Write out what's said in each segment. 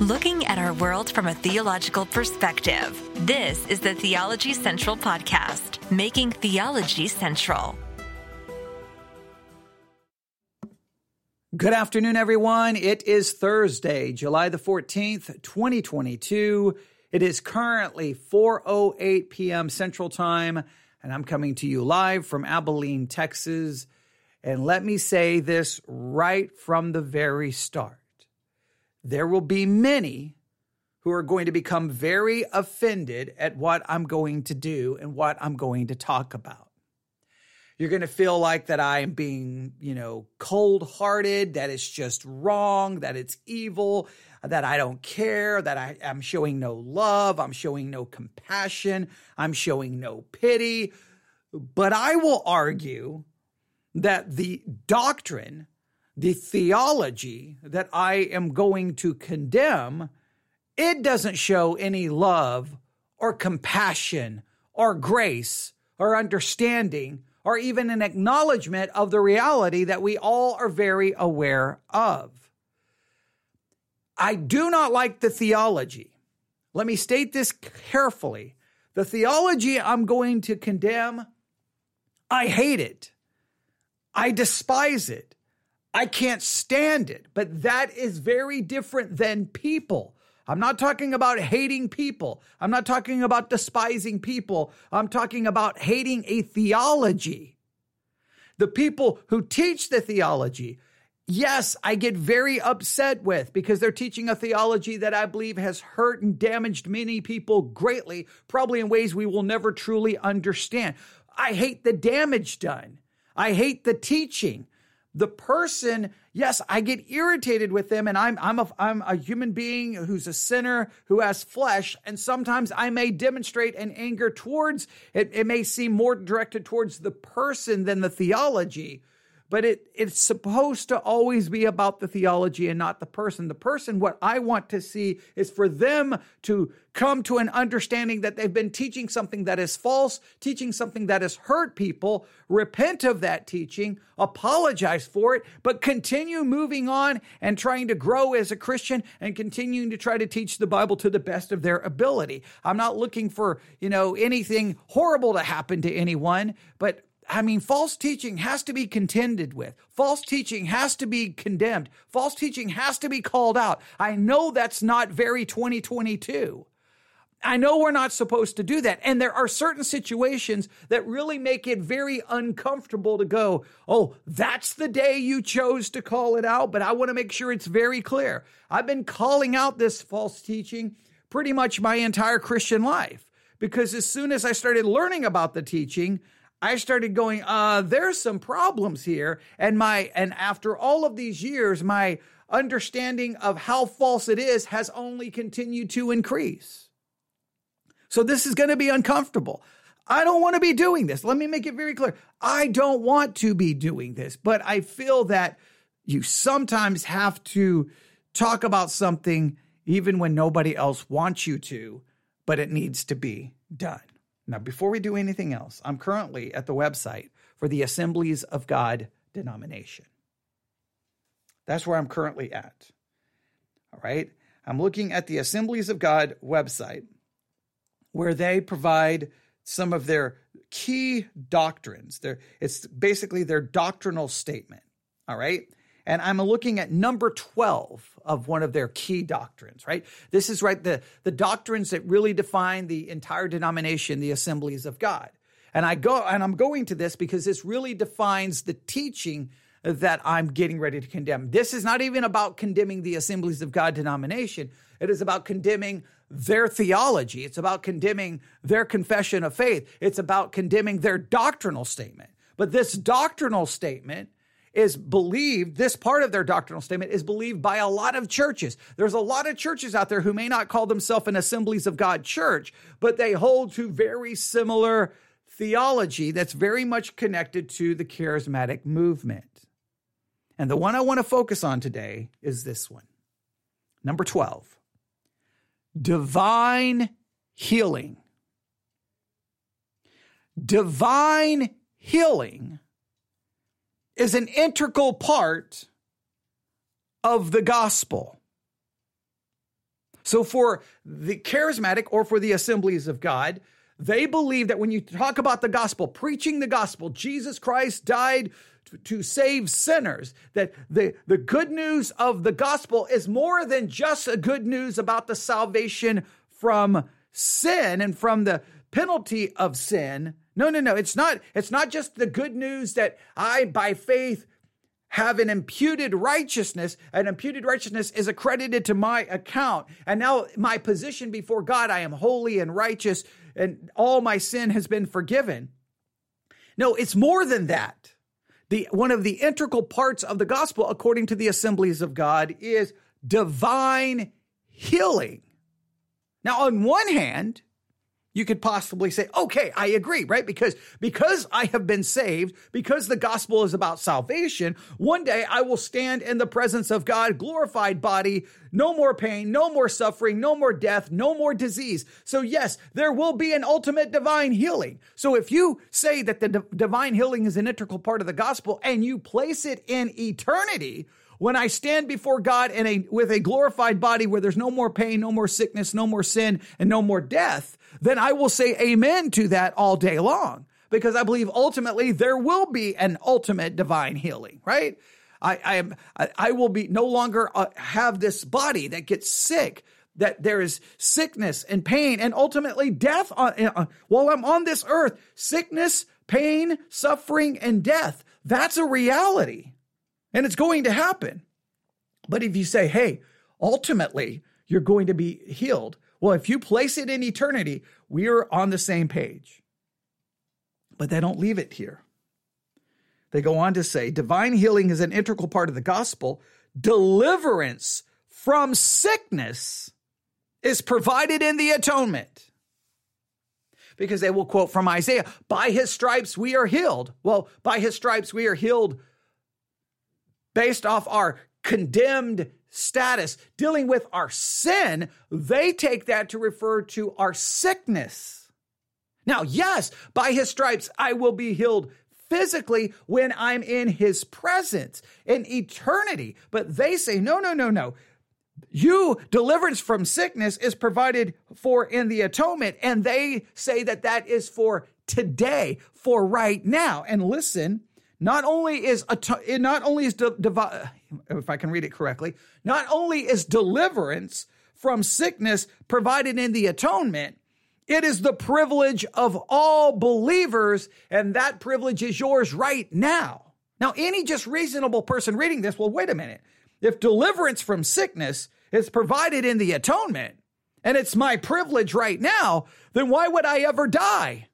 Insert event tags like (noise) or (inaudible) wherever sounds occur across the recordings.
looking at our world from a theological perspective. This is the Theology Central Podcast, making theology central. Good afternoon, everyone. It is Thursday, July the 14th, 2022. It is currently 4:08 p.m. Central Time, and I'm coming to you live from Abilene, Texas. And let me say this right from the very start there will be many who are going to become very offended at what I'm going to do and what I'm going to talk about. You're going to feel like that I am being, you know, cold hearted, that it's just wrong, that it's evil, that I don't care, that I am showing no love, I'm showing no compassion, I'm showing no pity. But I will argue that the doctrine the theology that I am going to condemn, it doesn't show any love or compassion or grace or understanding or even an acknowledgement of the reality that we all are very aware of. I do not like the theology. Let me state this carefully. The theology I'm going to condemn, I hate it. I despise it. I can't stand it. But that is very different than people. I'm not talking about hating people. I'm not talking about despising people. I'm talking about hating a theology. The people who teach the theology, yes, I get very upset with because they're teaching a theology that I believe has hurt and damaged many people greatly, probably in ways we will never truly understand. I hate the damage done. I hate the teaching the person yes i get irritated with them and i'm i'm a i'm a human being who's a sinner who has flesh. And sometimes i may demonstrate an anger towards it it may seem more directed towards the person than the theology but it it's supposed to always be about the theology and not the person. The person, what I want to see is for them to come to an understanding that they've been teaching something that is false, teaching something that has hurt people, repent of that teaching, apologize for it, but continue moving on and trying to grow as a Christian and continuing to try to teach the Bible to the best of their ability. I'm not looking for, you know, anything horrible to happen to anyone, but I mean, false teaching has to be contended with. False teaching has to be condemned. False teaching has to be called out. I know that's not very 2022. I know we're not supposed to do that. And there are certain situations that really make it very uncomfortable to go, oh, that's the day you chose to call it out. But I want to make sure it's very clear. I've been calling out this false teaching pretty much my entire Christian life because as soon as I started learning about the teaching, I started going, uh, there's some problems here. And my, and after all of these years, my understanding of how false it is has only continued to increase. So this is going to be uncomfortable. I don't want to be doing this. Let me make it very clear. I don't want to be doing this, but I feel that you sometimes have to talk about something even when nobody else wants you to, but it needs to be done. Now, before we do anything else, I'm currently at the website for the Assemblies of God denomination. That's where I'm currently at. All right. I'm looking at the Assemblies of God website where they provide some of their key doctrines. Their, it's basically their doctrinal statement. All right and I'm looking at number 12 of one of their key doctrines, right? This is right the the doctrines that really define the entire denomination, the assemblies of God. And I go and I'm going to this because this really defines the teaching that I'm getting ready to condemn. This is not even about condemning the assemblies of God denomination. It is about condemning their theology. It's about condemning their confession of faith. It's about condemning their doctrinal statement. But this doctrinal statement is believed, this part of their doctrinal statement is believed by a lot of churches. There's a lot of churches out there who may not call themselves an Assemblies of God church, but they hold to very similar theology that's very much connected to the charismatic movement. And the one I want to focus on today is this one. Number 12 divine healing. Divine healing is an integral part of the gospel. So for the charismatic or for the assemblies of God, they believe that when you talk about the gospel, preaching the gospel, Jesus Christ died to save sinners, that the, the good news of the gospel is more than just a good news about the salvation from sin and from the penalty of sin. No, no, no. It's not, it's not just the good news that I, by faith, have an imputed righteousness. An imputed righteousness is accredited to my account. And now my position before God, I am holy and righteous and all my sin has been forgiven. No, it's more than that. The, one of the integral parts of the gospel, according to the assemblies of God, is divine healing. Now, on one hand, you could possibly say, okay, I agree, right? Because, because I have been saved, because the gospel is about salvation, one day I will stand in the presence of God, glorified body, no more pain, no more suffering, no more death, no more disease. So yes, there will be an ultimate divine healing. So if you say that the d- divine healing is an integral part of the gospel and you place it in eternity, when I stand before God in a, with a glorified body where there's no more pain, no more sickness, no more sin, and no more death, then I will say amen to that all day long because I believe ultimately there will be an ultimate divine healing, right? I, I am, I, will be no longer uh, have this body that gets sick, that there is sickness and pain and ultimately death on, uh, while I'm on this earth. Sickness, pain, suffering, and death. That's a reality and it's going to happen. But if you say, hey, ultimately, you're going to be healed, well, if you place it in eternity, we are on the same page. But they don't leave it here. They go on to say divine healing is an integral part of the gospel. Deliverance from sickness is provided in the atonement. Because they will quote from Isaiah, by his stripes we are healed. Well, by his stripes we are healed based off our condemned status, dealing with our sin, they take that to refer to our sickness. Now, yes, by his stripes I will be healed physically when I'm in his presence in eternity. But they say, no, no, no, no. You deliverance from sickness is provided for in the atonement. And they say that that is for today, for right now. And listen, not only is not only is de- if I can read it correctly, not only is deliverance from sickness provided in the atonement, it is the privilege of all believers, and that privilege is yours right now. Now, any just reasonable person reading this, well, wait a minute. If deliverance from sickness is provided in the atonement, and it's my privilege right now, then why would I ever die?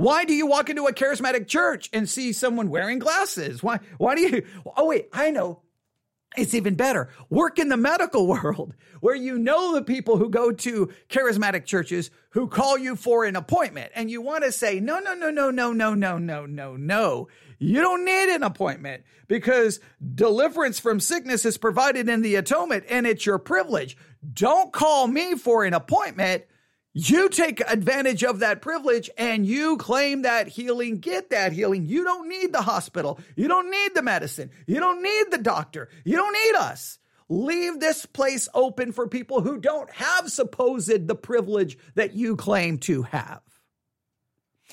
Why do you walk into a charismatic church and see someone wearing glasses? Why, why do you? Oh, wait, I know. It's even better. Work in the medical (laughs) world where you know the people who go to charismatic churches who call you for an appointment and you want to say, no, no, no, no, no, no, no, no, no, no. You don't need an appointment because deliverance from sickness is provided in the atonement and it's your privilege. Don't call me for an appointment. You take advantage of that privilege and you claim that healing, get that healing. You don't need the hospital. You don't need the medicine. You don't need the doctor. You don't need us. Leave this place open for people who don't have supposed the privilege that you claim to have.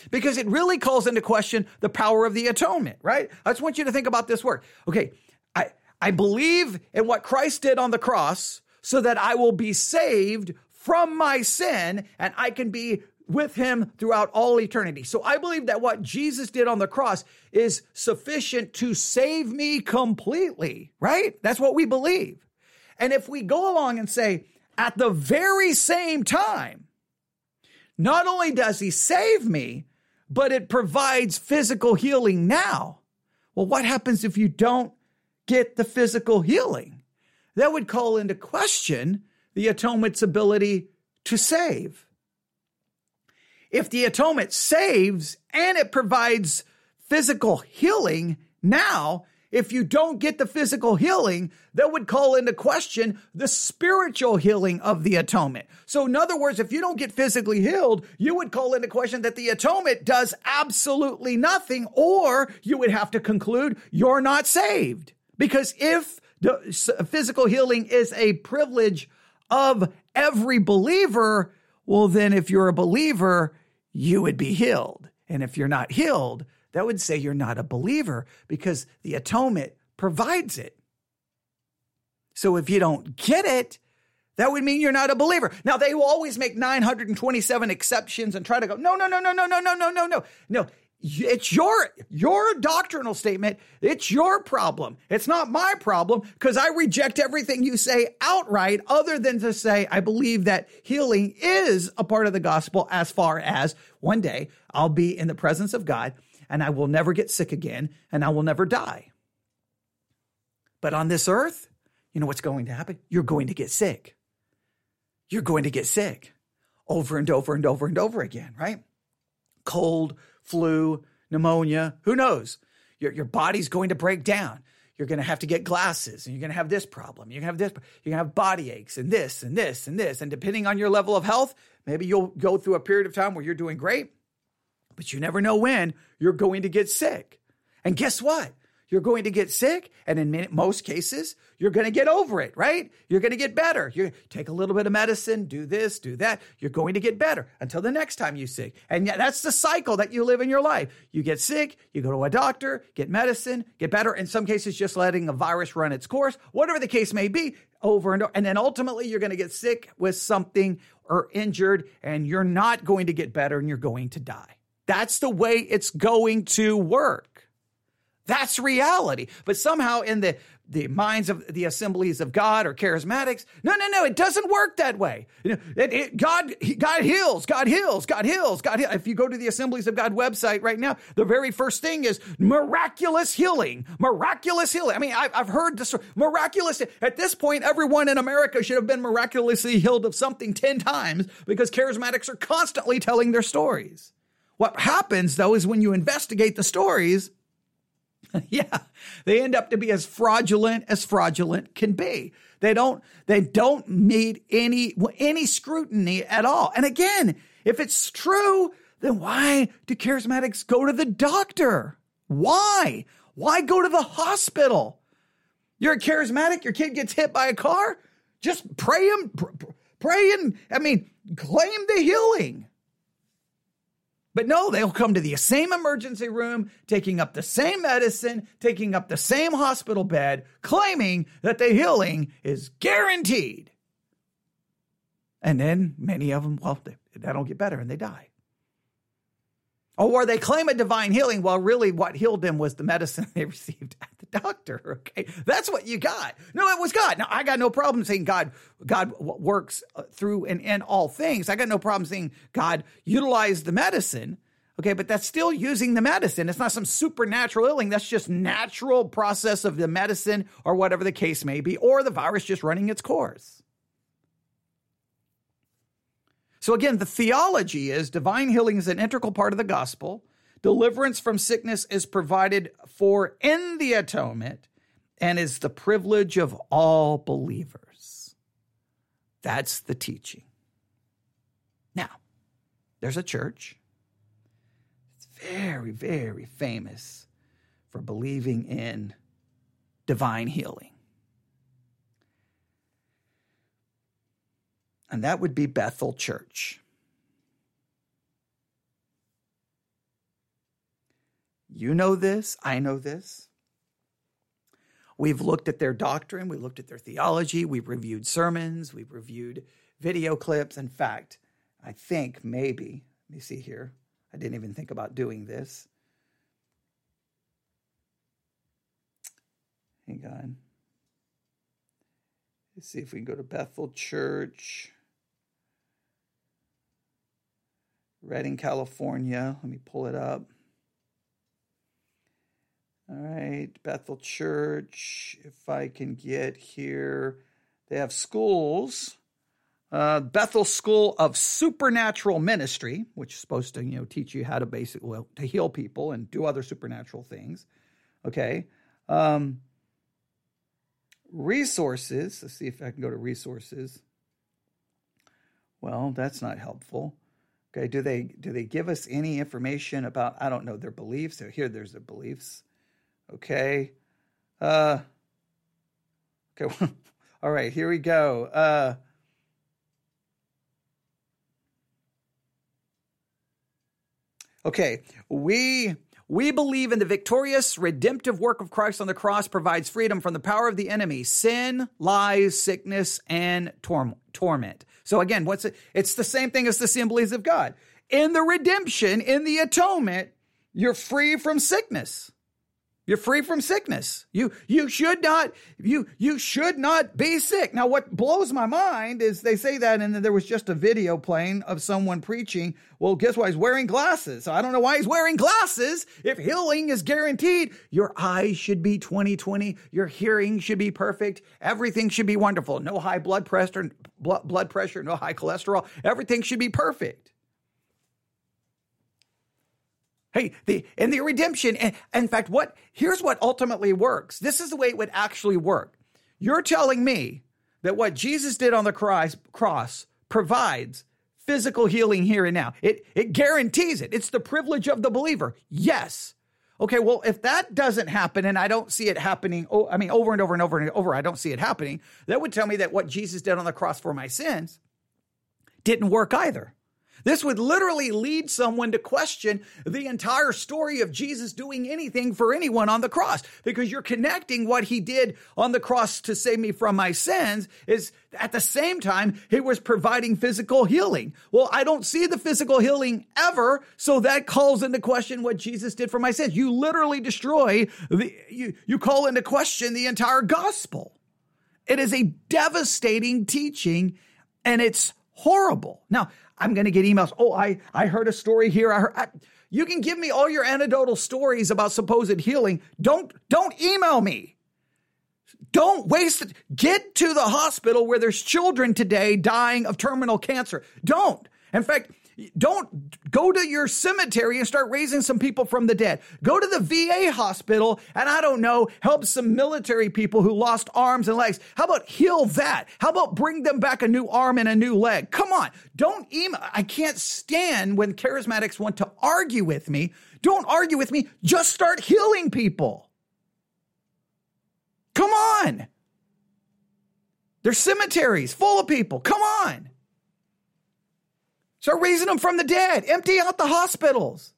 Because it really calls into question the power of the atonement, right? I just want you to think about this work. Okay, I, I believe in what Christ did on the cross so that I will be saved from my sin and I can be with him throughout all eternity. So I believe that what Jesus did on the cross is sufficient to save me completely, right? That's what we believe. And if we go along and say, at the very same time, not only does he save me, but it provides physical healing now. Well, what happens if you don't get the physical healing? That would call into question the atonement's ability to save. If the atonement saves and it provides physical healing now, if you don't get the physical healing, that would call into question the spiritual healing of the atonement. So, in other words, if you don't get physically healed, you would call into question that the atonement does absolutely nothing, or you would have to conclude you're not saved. Because if the physical healing is a privilege of every believer, well, then if you're a believer, you would be healed. And if you're not healed, that would say you're not a believer because the atonement provides it. So if you don't get it, that would mean you're not a believer. Now they will always make 927 exceptions and try to go, no, no, no, no, no, no, no, no, no, no. No, it's your your doctrinal statement. It's your problem. It's not my problem because i reject everything you say outright other than to say i believe that healing is a part of the gospel as far as one day i'll be in the presence of god and i will never get sick again and i will never die. But on this earth you know what's going to happen? You're going to get sick. You're going to get sick over and over and over and over again right? Cold flu, pneumonia, who knows? Your, your body's going to break down. You're going to have to get glasses and you're going to have this problem. You're going to have this, you're going to have body aches and this and this and this. And depending on your level of health, maybe you'll go through a period of time where you're doing great, but you never know when you're going to get sick. And guess what? You're going to get sick, and in most cases, you're going to get over it, right? You're going to get better. You take a little bit of medicine, do this, do that. You're going to get better until the next time you sick. And that's the cycle that you live in your life. You get sick, you go to a doctor, get medicine, get better. In some cases, just letting a virus run its course, whatever the case may be, over and over. And then ultimately, you're going to get sick with something or injured, and you're not going to get better and you're going to die. That's the way it's going to work. That's reality. But somehow in the the minds of the assemblies of God or charismatics. No, no, no, it doesn't work that way. It, it, God, God heals, God heals, God heals, God heals. If you go to the Assemblies of God website right now, the very first thing is miraculous healing, miraculous healing. I mean, I've, I've heard this miraculous. At this point, everyone in America should have been miraculously healed of something 10 times because charismatics are constantly telling their stories. What happens though is when you investigate the stories, (laughs) yeah, they end up to be as fraudulent as fraudulent can be. They don't they don't meet any any scrutiny at all. And again, if it's true, then why do charismatics go to the doctor? Why? Why go to the hospital? You're a charismatic, your kid gets hit by a car, just pray him pray and I mean, claim the healing. But no, they'll come to the same emergency room, taking up the same medicine, taking up the same hospital bed, claiming that the healing is guaranteed. And then many of them, well, they, they don't get better and they die. Or they claim a divine healing while really what healed them was the medicine (laughs) they received at the doctor. (laughs) Okay. That's what you got. No, it was God. Now I got no problem saying God, God works uh, through and in all things. I got no problem saying God utilized the medicine. Okay. But that's still using the medicine. It's not some supernatural healing. That's just natural process of the medicine or whatever the case may be, or the virus just running its course. So again, the theology is divine healing is an integral part of the gospel. Deliverance from sickness is provided for in the atonement and is the privilege of all believers. That's the teaching. Now, there's a church. It's very, very famous for believing in divine healing. And that would be Bethel Church. You know this, I know this. We've looked at their doctrine, we looked at their theology, we've reviewed sermons, we've reviewed video clips. In fact, I think maybe, let me see here, I didn't even think about doing this. Hang on. Let's see if we can go to Bethel Church. Redding, California. Let me pull it up. All right, Bethel Church. If I can get here, they have schools. Uh, Bethel School of Supernatural Ministry, which is supposed to you know teach you how to basically well, to heal people and do other supernatural things. Okay. Um, resources. Let's see if I can go to resources. Well, that's not helpful. Okay, do they do they give us any information about I don't know their beliefs? So here there's their beliefs. Okay. Uh Okay. (laughs) All right, here we go. Uh, okay, we we believe in the victorious redemptive work of Christ on the cross provides freedom from the power of the enemy, sin, lies, sickness, and tor- torment. So again, what's it? It's the same thing as the assemblies of God. In the redemption, in the atonement, you're free from sickness. You're free from sickness. You you should not you you should not be sick. Now what blows my mind is they say that and then there was just a video playing of someone preaching. Well, guess what? He's wearing glasses. So I don't know why he's wearing glasses. If healing is guaranteed, your eyes should be 20/20, your hearing should be perfect, everything should be wonderful. No high blood pressure, blood pressure, no high cholesterol. Everything should be perfect. Hey, the in the redemption, in fact, what here's what ultimately works. This is the way it would actually work. You're telling me that what Jesus did on the cross, cross provides physical healing here and now. It it guarantees it. It's the privilege of the believer. Yes. Okay, well, if that doesn't happen and I don't see it happening, oh, I mean, over and over and over and over, I don't see it happening, that would tell me that what Jesus did on the cross for my sins didn't work either. This would literally lead someone to question the entire story of Jesus doing anything for anyone on the cross because you're connecting what he did on the cross to save me from my sins is at the same time he was providing physical healing. Well, I don't see the physical healing ever, so that calls into question what Jesus did for my sins. You literally destroy the you you call into question the entire gospel. It is a devastating teaching and it's horrible. Now, I'm going to get emails. Oh, I, I heard a story here. I heard, I, you can give me all your anecdotal stories about supposed healing. Don't, don't email me. Don't waste it. Get to the hospital where there's children today dying of terminal cancer. Don't. In fact, don't go to your cemetery and start raising some people from the dead. Go to the VA hospital and I don't know, help some military people who lost arms and legs. How about heal that? How about bring them back a new arm and a new leg? Come on. Don't email. I can't stand when charismatics want to argue with me. Don't argue with me. Just start healing people. Come on. There's cemeteries full of people. Come on. Start raising them from the dead. Empty out the hospitals.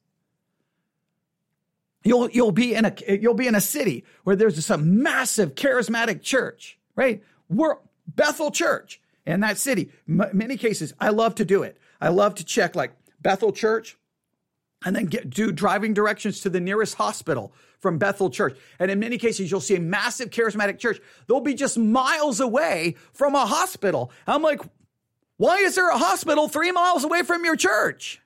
You'll you'll be in a you'll be in a city where there's some massive charismatic church, right? We're Bethel Church in that city. M- many cases, I love to do it. I love to check like Bethel Church, and then get do driving directions to the nearest hospital from Bethel Church. And in many cases, you'll see a massive charismatic church. They'll be just miles away from a hospital. I'm like, why is there a hospital three miles away from your church?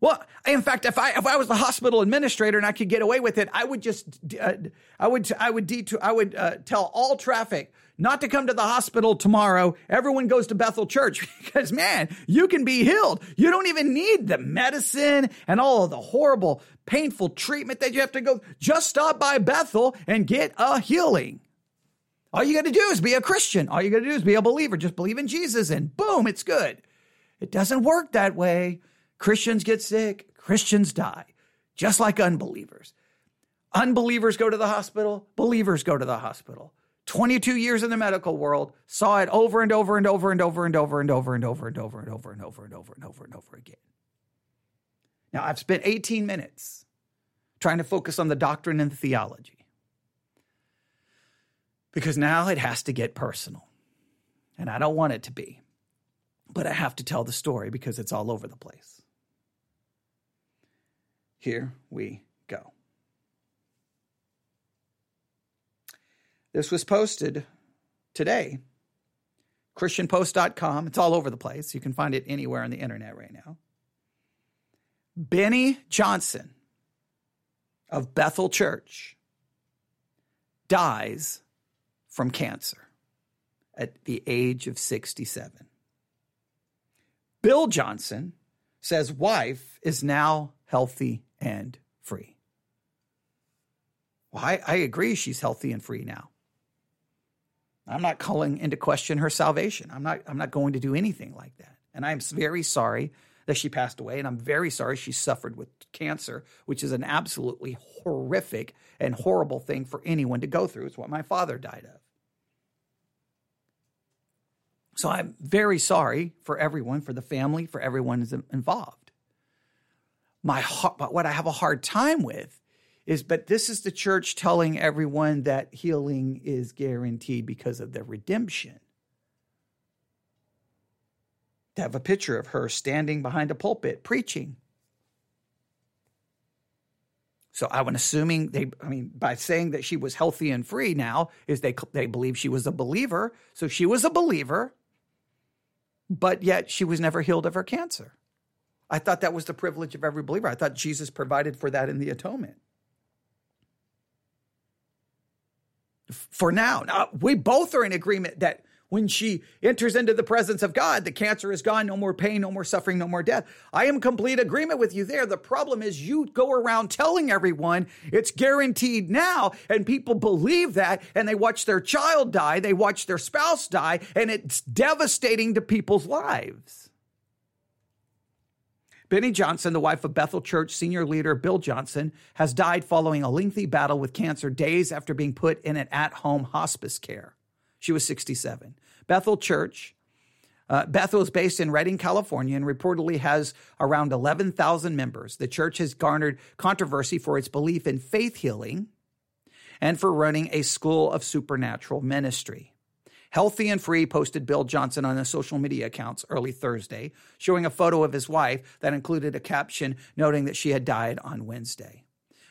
Well, in fact, if I if I was the hospital administrator and I could get away with it, I would just uh, I would I would detour, I would uh, tell all traffic not to come to the hospital tomorrow. Everyone goes to Bethel Church (laughs) because man, you can be healed. You don't even need the medicine and all of the horrible, painful treatment that you have to go. Just stop by Bethel and get a healing. All you got to do is be a Christian. All you got to do is be a believer. Just believe in Jesus and boom, it's good. It doesn't work that way. Christians get sick, Christians die, just like unbelievers. Unbelievers go to the hospital, believers go to the hospital. 22 years in the medical world, saw it over and over and over and over and over and over and over and over and over and over and over and over and over again. Now, I've spent 18 minutes trying to focus on the doctrine and the theology because now it has to get personal. And I don't want it to be, but I have to tell the story because it's all over the place. Here we go. This was posted today. ChristianPost.com. It's all over the place. You can find it anywhere on the internet right now. Beni Johnson of Bethel Church dies from cancer at the age of 67. Bill Johnson says wife is now healthy and free. Well, I, I agree she's healthy and free now. I'm not calling into question her salvation. I'm not, I'm not going to do anything like that. And I'm very sorry that she passed away. And I'm very sorry she suffered with cancer, which is an absolutely horrific and horrible thing for anyone to go through. It's what my father died of. So I'm very sorry for everyone, for the family, for everyone is involved. My heart, what I have a hard time with is, but this is the church telling everyone that healing is guaranteed because of the redemption. To have a picture of her standing behind a pulpit preaching. So I am assuming they, I mean, by saying that she was healthy and free now, is they they believe she was a believer. So she was a believer, but yet she was never healed of her cancer. I thought that was the privilege of every believer. I thought Jesus provided for that in the atonement. For now, now we both are in agreement that when she enters into the presence of God, the cancer is gone, no more pain, no more suffering, no more death. I am complete agreement with you there. The problem is you go around telling everyone it's guaranteed now, and people believe that, and they watch their child die, they watch their spouse die, and it's devastating to people's lives. Beni Johnson, the wife of Bethel Church senior leader Bill Johnson, has died following a lengthy battle with cancer days after being put in an at home hospice care. She was 67. Bethel Church. Uh, Bethel is based in Redding, California, and reportedly has around 11,000 members. The church has garnered controversy for its belief in faith healing and for running a school of supernatural ministry. Healthy and Free posted Bill Johnson on his social media accounts early Thursday, showing a photo of his wife that included a caption noting that she had died on Wednesday.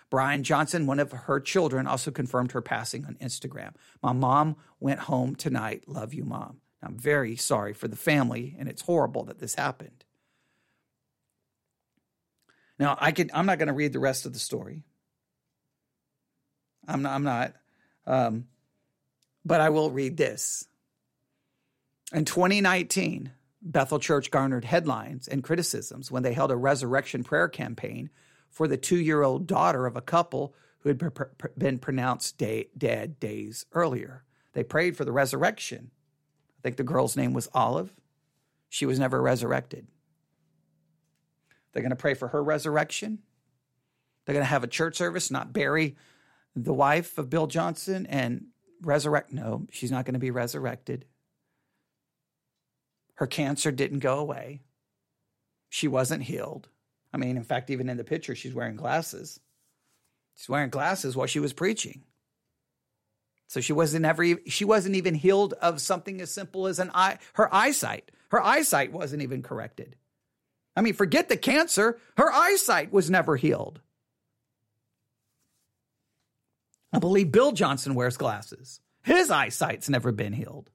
Brian Johnson, one of her children, also confirmed her passing on Instagram. My mom went home tonight. Love you, mom. I'm very sorry for the family, and it's horrible that this happened. Now, I could, I'm not going to read the rest of the story. I'm not. I'm not. Um, but I will read this. In 2019, Bethel Church garnered headlines and criticisms when they held a resurrection prayer campaign for the two year old daughter of a couple who had been pronounced day, dead days earlier. They prayed for the resurrection. I think the girl's name was Olive. She was never resurrected. They're going to pray for her resurrection. They're going to have a church service, not bury the wife of Bill Johnson and resurrect. No, she's not going to be resurrected. Her cancer didn't go away. She wasn't healed. I mean, in fact, even in the picture, she's wearing glasses. She's wearing glasses while she was preaching. So she wasn't ever she wasn't even healed of something as simple as an eye her eyesight. Her eyesight wasn't even corrected. I mean, forget the cancer, her eyesight was never healed. I believe Bill Johnson wears glasses. His eyesight's never been healed.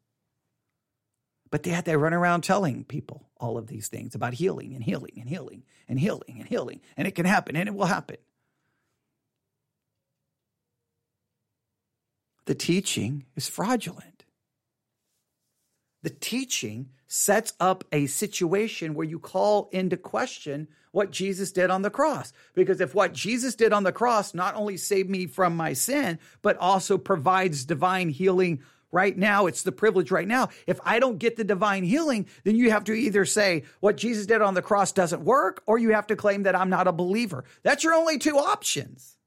But they had to run around telling people all of these things about healing and healing and healing and healing and healing. And it can happen and it will happen. The teaching is fraudulent. The teaching sets up a situation where you call into question what Jesus did on the cross. Because if what Jesus did on the cross not only saved me from my sin, but also provides divine healing right now. It's the privilege right now. If I don't get the divine healing, then you have to either say what Jesus did on the cross doesn't work, or you have to claim that I'm not a believer. That's your only two options.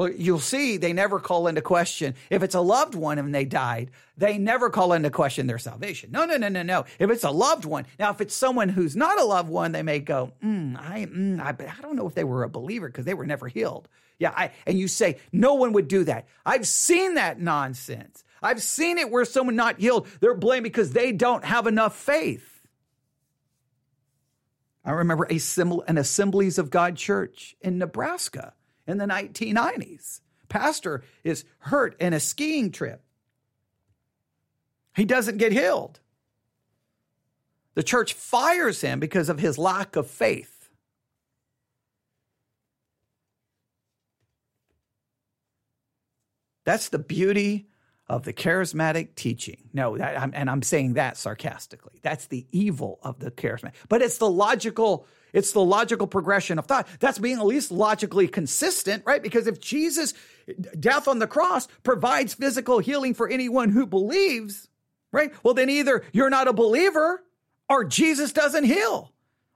Well, you'll see they never call into question if it's a loved one and they died, they never call into question their salvation. No, no, no, no, no. If it's a loved one, now if it's someone who's not a loved one, they may go, mm, I, mm, I, I don't know if they were a believer because they were never healed. Yeah, I, and you say no one would do that. I've seen that nonsense. I've seen it where someone not healed, they're blamed because they don't have enough faith. I remember a an Assemblies of God church in Nebraska in the 1990s. Pastor is hurt in a skiing trip. He doesn't get healed. The church fires him because of his lack of faith. That's the beauty of the charismatic teaching. No, that, and I'm saying that sarcastically. That's the evil of the charismatic. But it's the logical it's the logical progression of thought. That's being at least logically consistent, right? Because if Jesus' death on the cross provides physical healing for anyone who believes, right? Well, then either you're not a believer or Jesus doesn't heal.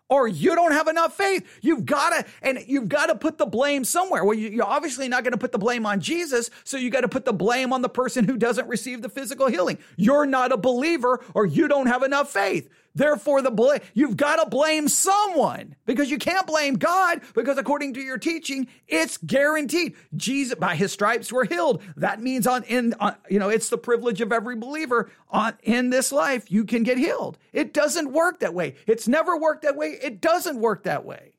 or you don't have enough faith. You've got to, and you've got to put the blame somewhere. Well, you're obviously not going to put the blame on Jesus, so you got to put the blame on the person who doesn't receive the physical healing. You're not a believer, or you don't have enough faith. Therefore, the blame, you've got to blame someone because you can't blame God because according to your teaching, it's guaranteed. Jesus, by his stripes, we're healed. That means on, in, on, you know, it's the privilege of every believer on, in this life, you can get healed. It doesn't work that way. It's never worked that way. It doesn't work that way.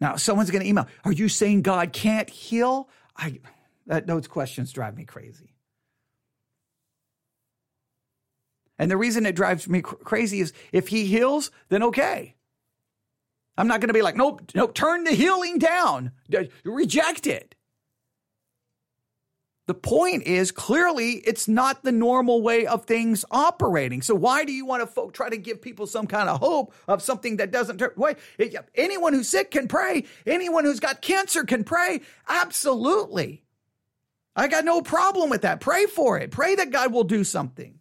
Now, someone's going to email, are you saying God can't heal? I, that, those questions drive me crazy. And the reason it drives me cr- crazy is if he heals, then okay. I'm not going to be like, nope, nope, turn the healing down, reject it. The point is clearly it's not the normal way of things operating. So why do you want to fo- try to give people some kind of hope of something that doesn't turn? Wait, anyone who's sick can pray. Anyone who's got cancer can pray. Absolutely. I got no problem with that. Pray for it. Pray that God will do something.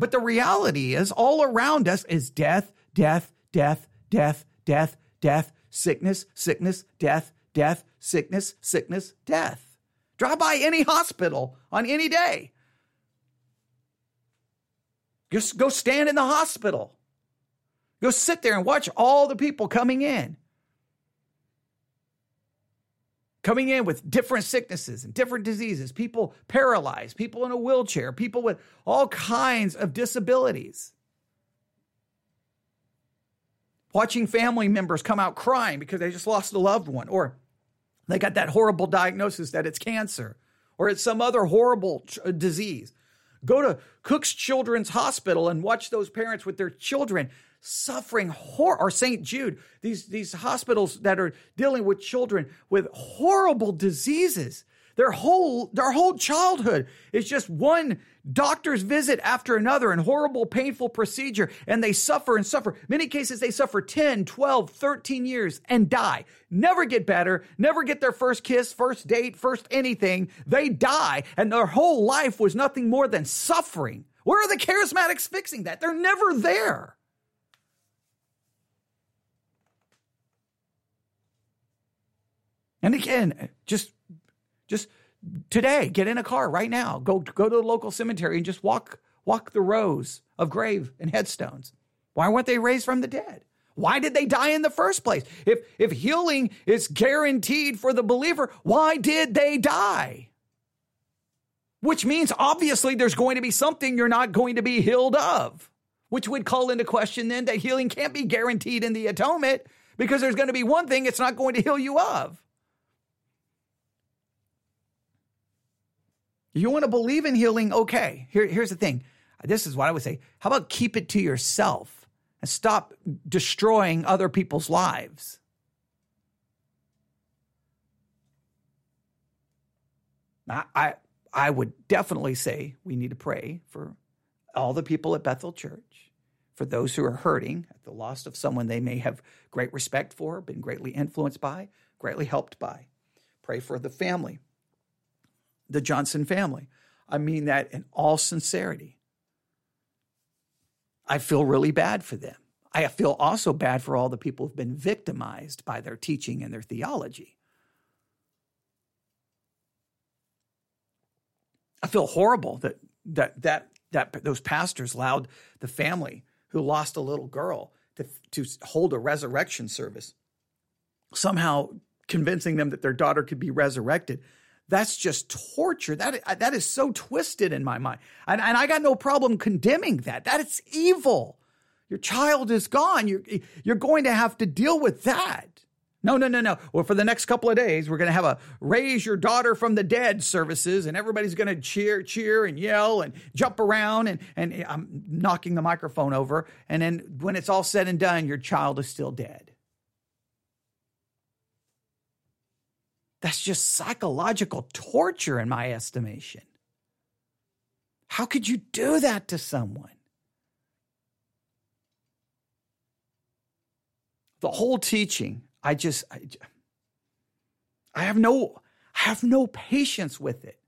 But the reality is, all around us is death, death, death, death, death, death, sickness, sickness, death, death, sickness, sickness, death. Drive by any hospital on any day. Just go stand in the hospital. Go sit there and watch all the people coming in coming in with different sicknesses and different diseases, people paralyzed, people in a wheelchair, people with all kinds of disabilities. Watching family members come out crying because they just lost a loved one, or they got that horrible diagnosis that it's cancer, or it's some other horrible uh, disease. Go to Cook's Children's Hospital and watch those parents with their children suffering horror or St. Jude, these, these hospitals that are dealing with children with horrible diseases. Their whole their whole childhood is just one doctor's visit after another and horrible painful procedure and they suffer and suffer. Many cases they suffer 10, 12, 13 years and die. Never get better, never get their first kiss, first date, first anything. They die and their whole life was nothing more than suffering. Where are the charismatics fixing that? They're never there. And again, just just today, get in a car right now. Go go to the local cemetery and just walk walk the rows of grave and headstones. Why weren't they raised from the dead? Why did they die in the first place? If if healing is guaranteed for the believer, why did they die? Which means obviously there's going to be something you're not going to be healed of, which would call into question then that healing can't be guaranteed in the atonement because there's going to be one thing it's not going to heal you of. You want to believe in healing? Okay. Here, here's the thing. This is what I would say. How about keep it to yourself and stop destroying other people's lives? I, I, I would definitely say we need to pray for all the people at Bethel Church, for those who are hurting at the loss of someone they may have great respect for, been greatly influenced by, greatly helped by. Pray for the family the Johnson family. I mean that in all sincerity. I feel really bad for them. I feel also bad for all the people who've been victimized by their teaching and their theology. I feel horrible that that that that those pastors allowed the family who lost a little girl to to hold a resurrection service, somehow convincing them that their daughter could be resurrected that's just torture. That, uh, that is so twisted in my mind. And, and I got no problem condemning that. That is evil. Your child is gone. You're, you're going to have to deal with that. No, no, no, no. Well, for the next couple of days, we're going to have a raise your daughter from the dead services, and everybody's going to cheer, cheer, and yell and jump around. And, and I'm knocking the microphone over. And then when it's all said and done, your child is still dead. That's just psychological torture, in my estimation. How could you do that to someone? The whole teaching, I just, I, I have no, I have no patience with it.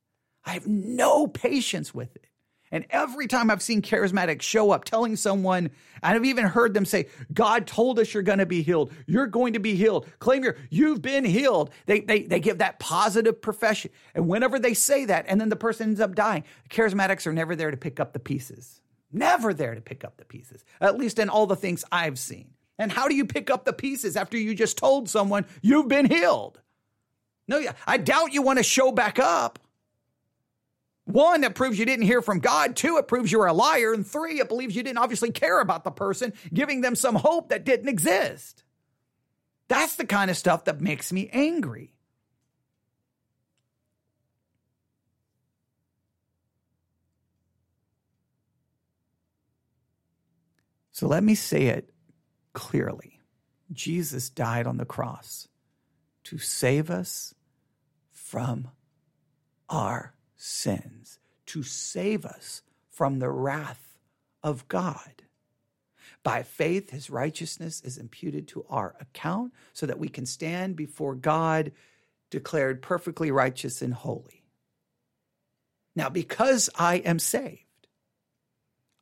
I have no patience with it. And every time I've seen charismatics show up telling someone, I've even heard them say, God told us you're going to be healed. You're going to be healed. Claim you're, you've been healed. They, they, they give that positive profession. And whenever they say that, and then the person ends up dying, charismatics are never there to pick up the pieces. Never there to pick up the pieces, at least in all the things I've seen. And how do you pick up the pieces after you just told someone you've been healed? No, I doubt you want to show back up. One, that proves you didn't hear from God. Two, it proves you're a liar. And three, it believes you didn't obviously care about the person, giving them some hope that didn't exist. That's the kind of stuff that makes me angry. So let me say it clearly Jesus died on the cross to save us from our sins, to save us from the wrath of God. By faith, his righteousness is imputed to our account so that we can stand before God declared perfectly righteous and holy. Now, because I am saved,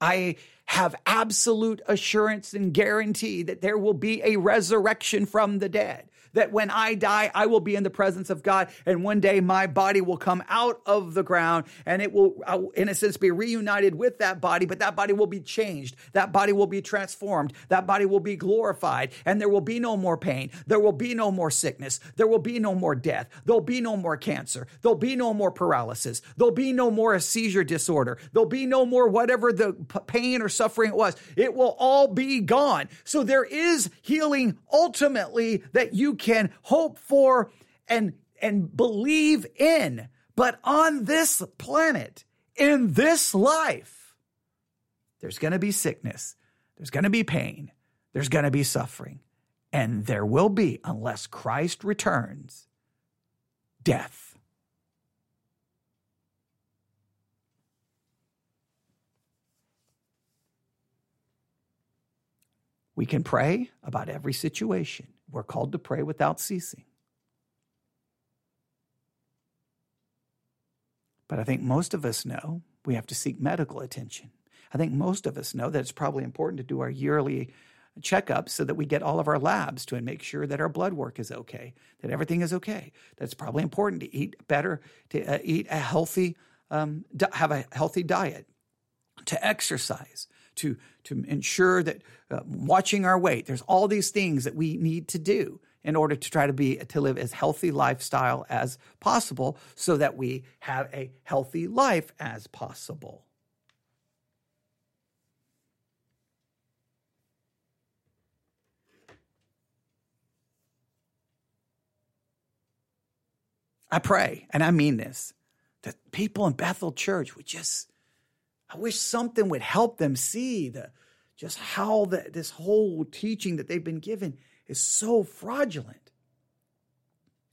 I have absolute assurance and guarantee that there will be a resurrection from the dead that when I die, I will be in the presence of God. And one day my body will come out of the ground and it will, in a sense, be reunited with that body, but that body will be changed. That body will be transformed. That body will be glorified and there will be no more pain. There will be no more sickness. There will be no more death. There'll be no more cancer. There'll be no more paralysis. There'll be no more a seizure disorder. There'll be no more whatever the pain or suffering it was. It will all be gone. So there is healing ultimately that you can hope for and, and believe in. But on this planet, in this life, there's going to be sickness, there's going to be pain, there's going to be suffering, and there will be, unless Christ returns, death. We can pray about every situation. We're called to pray without ceasing. But I think most of us know we have to seek medical attention. I think most of us know that it's probably important to do our yearly checkups so that we get all of our labs to and make sure that our blood work is okay, that everything is okay. That's probably important to eat better, to uh, eat a healthy, um, have a healthy diet, to exercise, to, to ensure that uh, watching our weight, there's all these things that we need to do in order to try to be to live as healthy lifestyle as possible so that we have a healthy life as possible. I pray, and I mean this, that people in Bethel Church would just I wish something would help them see the just how the, this whole teaching that they've been given is so fraudulent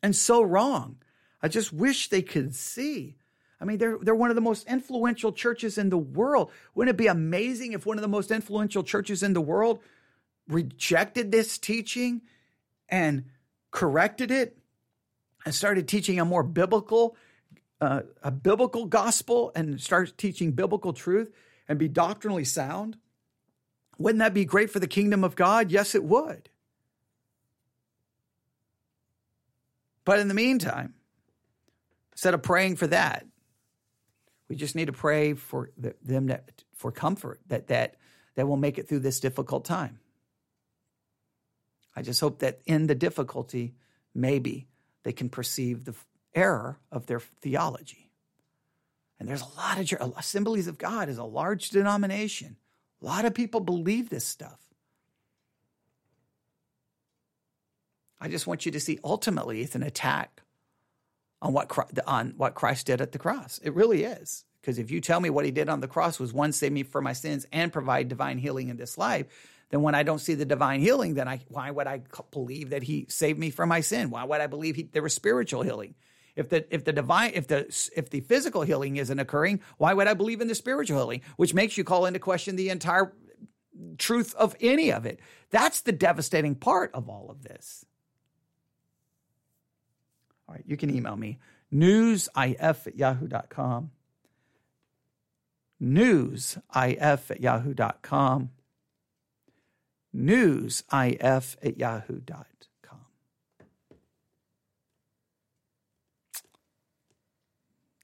and so wrong. I just wish they could see. I mean, they're, they're one of the most influential churches in the world. Wouldn't it be amazing if one of the most influential churches in the world rejected this teaching and corrected it and started teaching a more biblical uh, a biblical gospel and start teaching biblical truth and be doctrinally sound? Wouldn't that be great for the kingdom of God? Yes, it would. But in the meantime, instead of praying for that, we just need to pray for them that, for comfort that that that will make it through this difficult time. I just hope that in the difficulty, maybe they can perceive the error of their theology. And there's a lot of Assemblies of God is a large denomination. A lot of people believe this stuff. I just want you to see ultimately it's an attack on what on what Christ did at the cross. It really is. Because if you tell me what he did on the cross was one save me for my sins and provide divine healing in this life, then when I don't see the divine healing, then I why would I believe that he saved me from my sin? Why would I believe he, there was spiritual healing? If the if the divine if the if the physical healing isn't occurring, why would I believe in the spiritual healing? Which makes you call into question the entire truth of any of it. That's the devastating part of all of this. All right, you can email me newsif at yahoo.com. newsif at yahoo.com. Newsif at yahoo.com.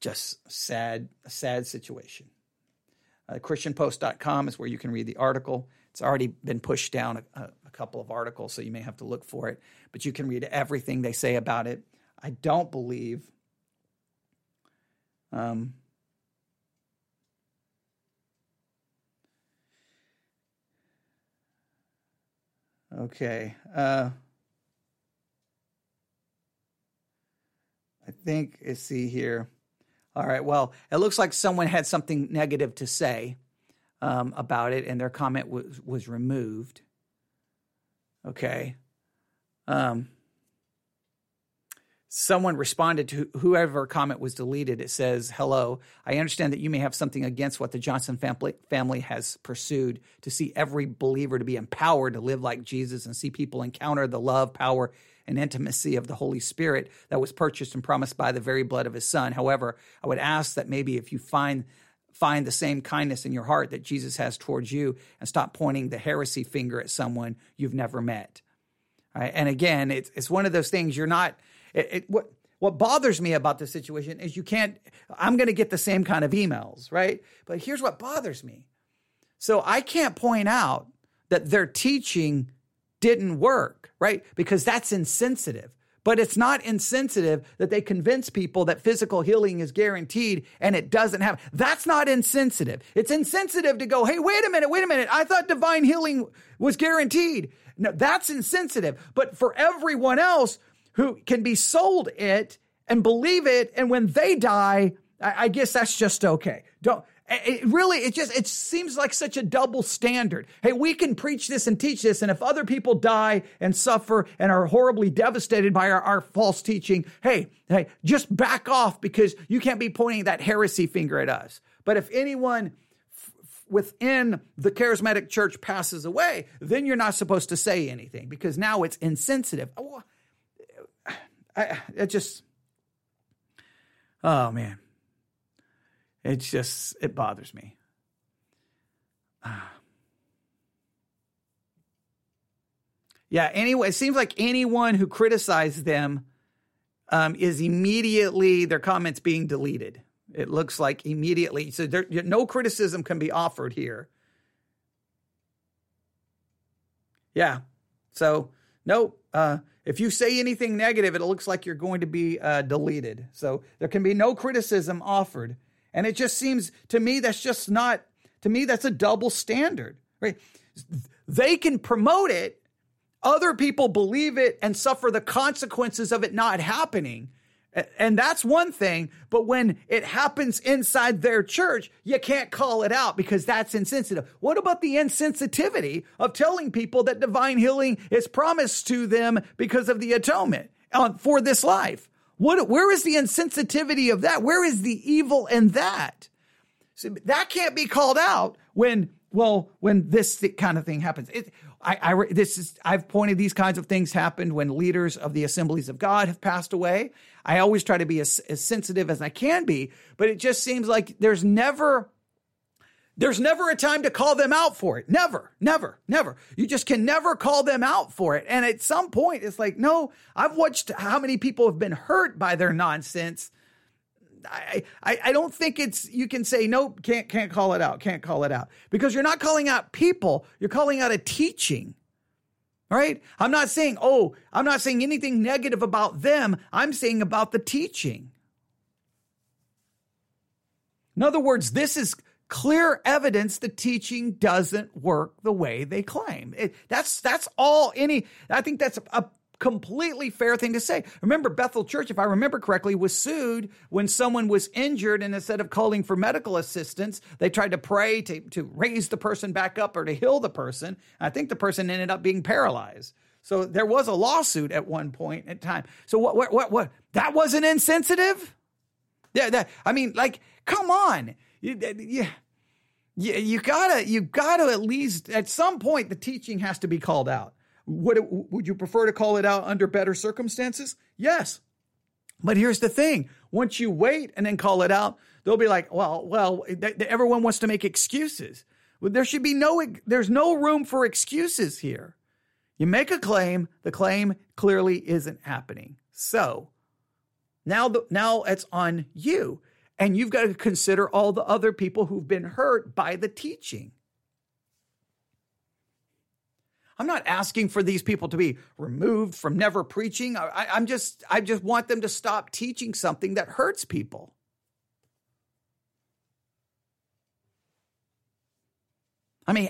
Just sad, sad situation. Uh, ChristianPost.com is where you can read the article. It's already been pushed down a, a, couple of articles, so you may have to look for it, but you can read everything they say about it. I don't believe. Um, okay. Uh, I think, see here. All right. Well, it looks like someone had something negative to say um, about it, and their comment was was removed. Okay. Um, someone responded to whoever comment was deleted. It says, "Hello, I understand that you may have something against what the Johnson family family has pursued to see every believer to be empowered to live like Jesus and see people encounter the love, power, and intimacy of the Holy Spirit that was purchased and promised by the very blood of his son. However, I would ask that maybe if you find find the same kindness in your heart that Jesus has towards you and stop pointing the heresy finger at someone you've never met. Right? And again, it's it's one of those things you're not it, it, what what bothers me about this situation is you can't I'm going to get the same kind of emails, right? But here's what bothers me. So I can't point out that their teaching didn't work, right? Because that's insensitive. But it's not insensitive that they convince people that physical healing is guaranteed and it doesn't have. That's not insensitive. It's insensitive to go, hey, wait a minute, wait a minute. I thought divine healing was guaranteed. No, that's insensitive. But for everyone else who can be sold it and believe it, and when they die, I, I guess that's just okay. Don't it really, it just, it seems like such a double standard. Hey, we can preach this and teach this. And if other people die and suffer and are horribly devastated by our, our false teaching, hey, hey, just back off because you can't be pointing that heresy finger at us. But if anyone within the charismatic church passes away, then you're not supposed to say anything because now it's insensitive. Oh, I, it just, oh man. It's just, it bothers me. (sighs) Yeah, anyway, it seems like anyone who criticizes them um, is immediately, their comments being deleted. It looks like immediately. So there, no criticism can be offered here. Yeah. So, no, uh, if you say anything negative, it looks like you're going to be uh, deleted. So there can be no criticism offered. And it just seems to me that's just not, to me, that's a double standard, right? They can promote it, other people believe it and suffer the consequences of it not happening. And that's one thing. But when it happens inside their church, you can't call it out because that's insensitive. What about the insensitivity of telling people that divine healing is promised to them because of the atonement uh, for this life? What, where is the insensitivity of that? Where is the evil in that? So that can't be called out when, well, when this kind of thing happens. It, I, I, this is, I've pointed these kinds of things happened when leaders of the assemblies of God have passed away. I always try to be as, as sensitive as I can be, but it just seems like there's never there's never a time to call them out for it. Never, never, never. You just can never call them out for it. And at some point, it's like, no, I've watched how many people have been hurt by their nonsense. I, I, I don't think it's you can say nope can't can't call it out can't call it out because you're not calling out people you're calling out a teaching right i'm not saying oh i'm not saying anything negative about them i'm saying about the teaching in other words this is clear evidence the teaching doesn't work the way they claim. It, that's that's all any I think that's a, a completely fair thing to say. Remember Bethel Church if I remember correctly was sued when someone was injured and instead of calling for medical assistance, they tried to pray to to raise the person back up or to heal the person. I think the person ended up being paralyzed. So there was a lawsuit at one point in time. So what what what what that wasn't insensitive? Yeah, that I mean like come on. Yeah, you, you gotta you gotta at least at some point the teaching has to be called out. Would it, would you prefer to call it out under better circumstances? Yes. But here's the thing: once you wait and then call it out, they'll be like, well, well, th- th- everyone wants to make excuses. Well, there should be no, there's no room for excuses here. You make a claim, the claim clearly isn't happening. So now, the, now it's on you. And you've got to consider all the other people who've been hurt by the teaching. I'm not asking for these people to be removed from never preaching. I, am just, I just want them to stop teaching something that hurts people. I mean,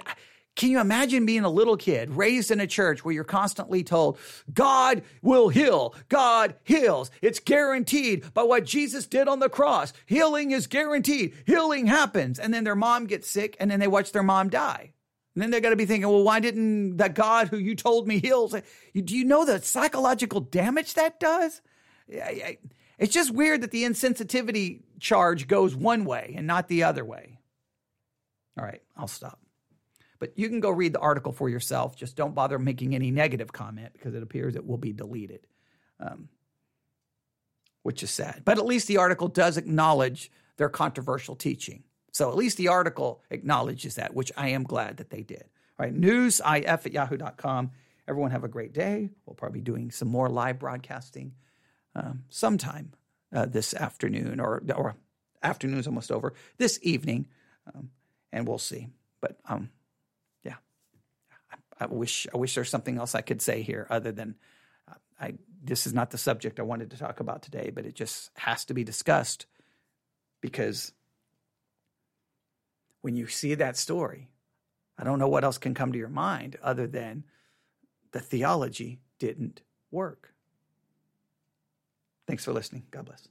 can you imagine being a little kid raised in a church where you're constantly told, God will heal, God heals. It's guaranteed by what Jesus did on the cross. Healing is guaranteed. Healing happens. And then their mom gets sick and then they watch their mom die. And then they're going to be thinking, well, why didn't that God who you told me heals? Do you know the psychological damage that does? It's just weird that the insensitivity charge goes one way and not the other way. All right, I'll stop. But you can go read the article for yourself. Just don't bother making any negative comment because it appears it will be deleted, um, which is sad. But at least the article does acknowledge their controversial teaching. So at least the article acknowledges that, which I am glad that they did. All right, newsif at yahoo.com. Everyone have a great day. We'll probably be doing some more live broadcasting um, sometime uh, this afternoon, or, or afternoon's almost over, this evening, um, and we'll see. But um, I, wish I wish there's something else I could say here other than uh, I. This is not the subject I wanted to talk about today, but it just has to be discussed because when you see that story, I don't know what else can come to your mind other than the theology didn't work. Thanks for listening. God bless.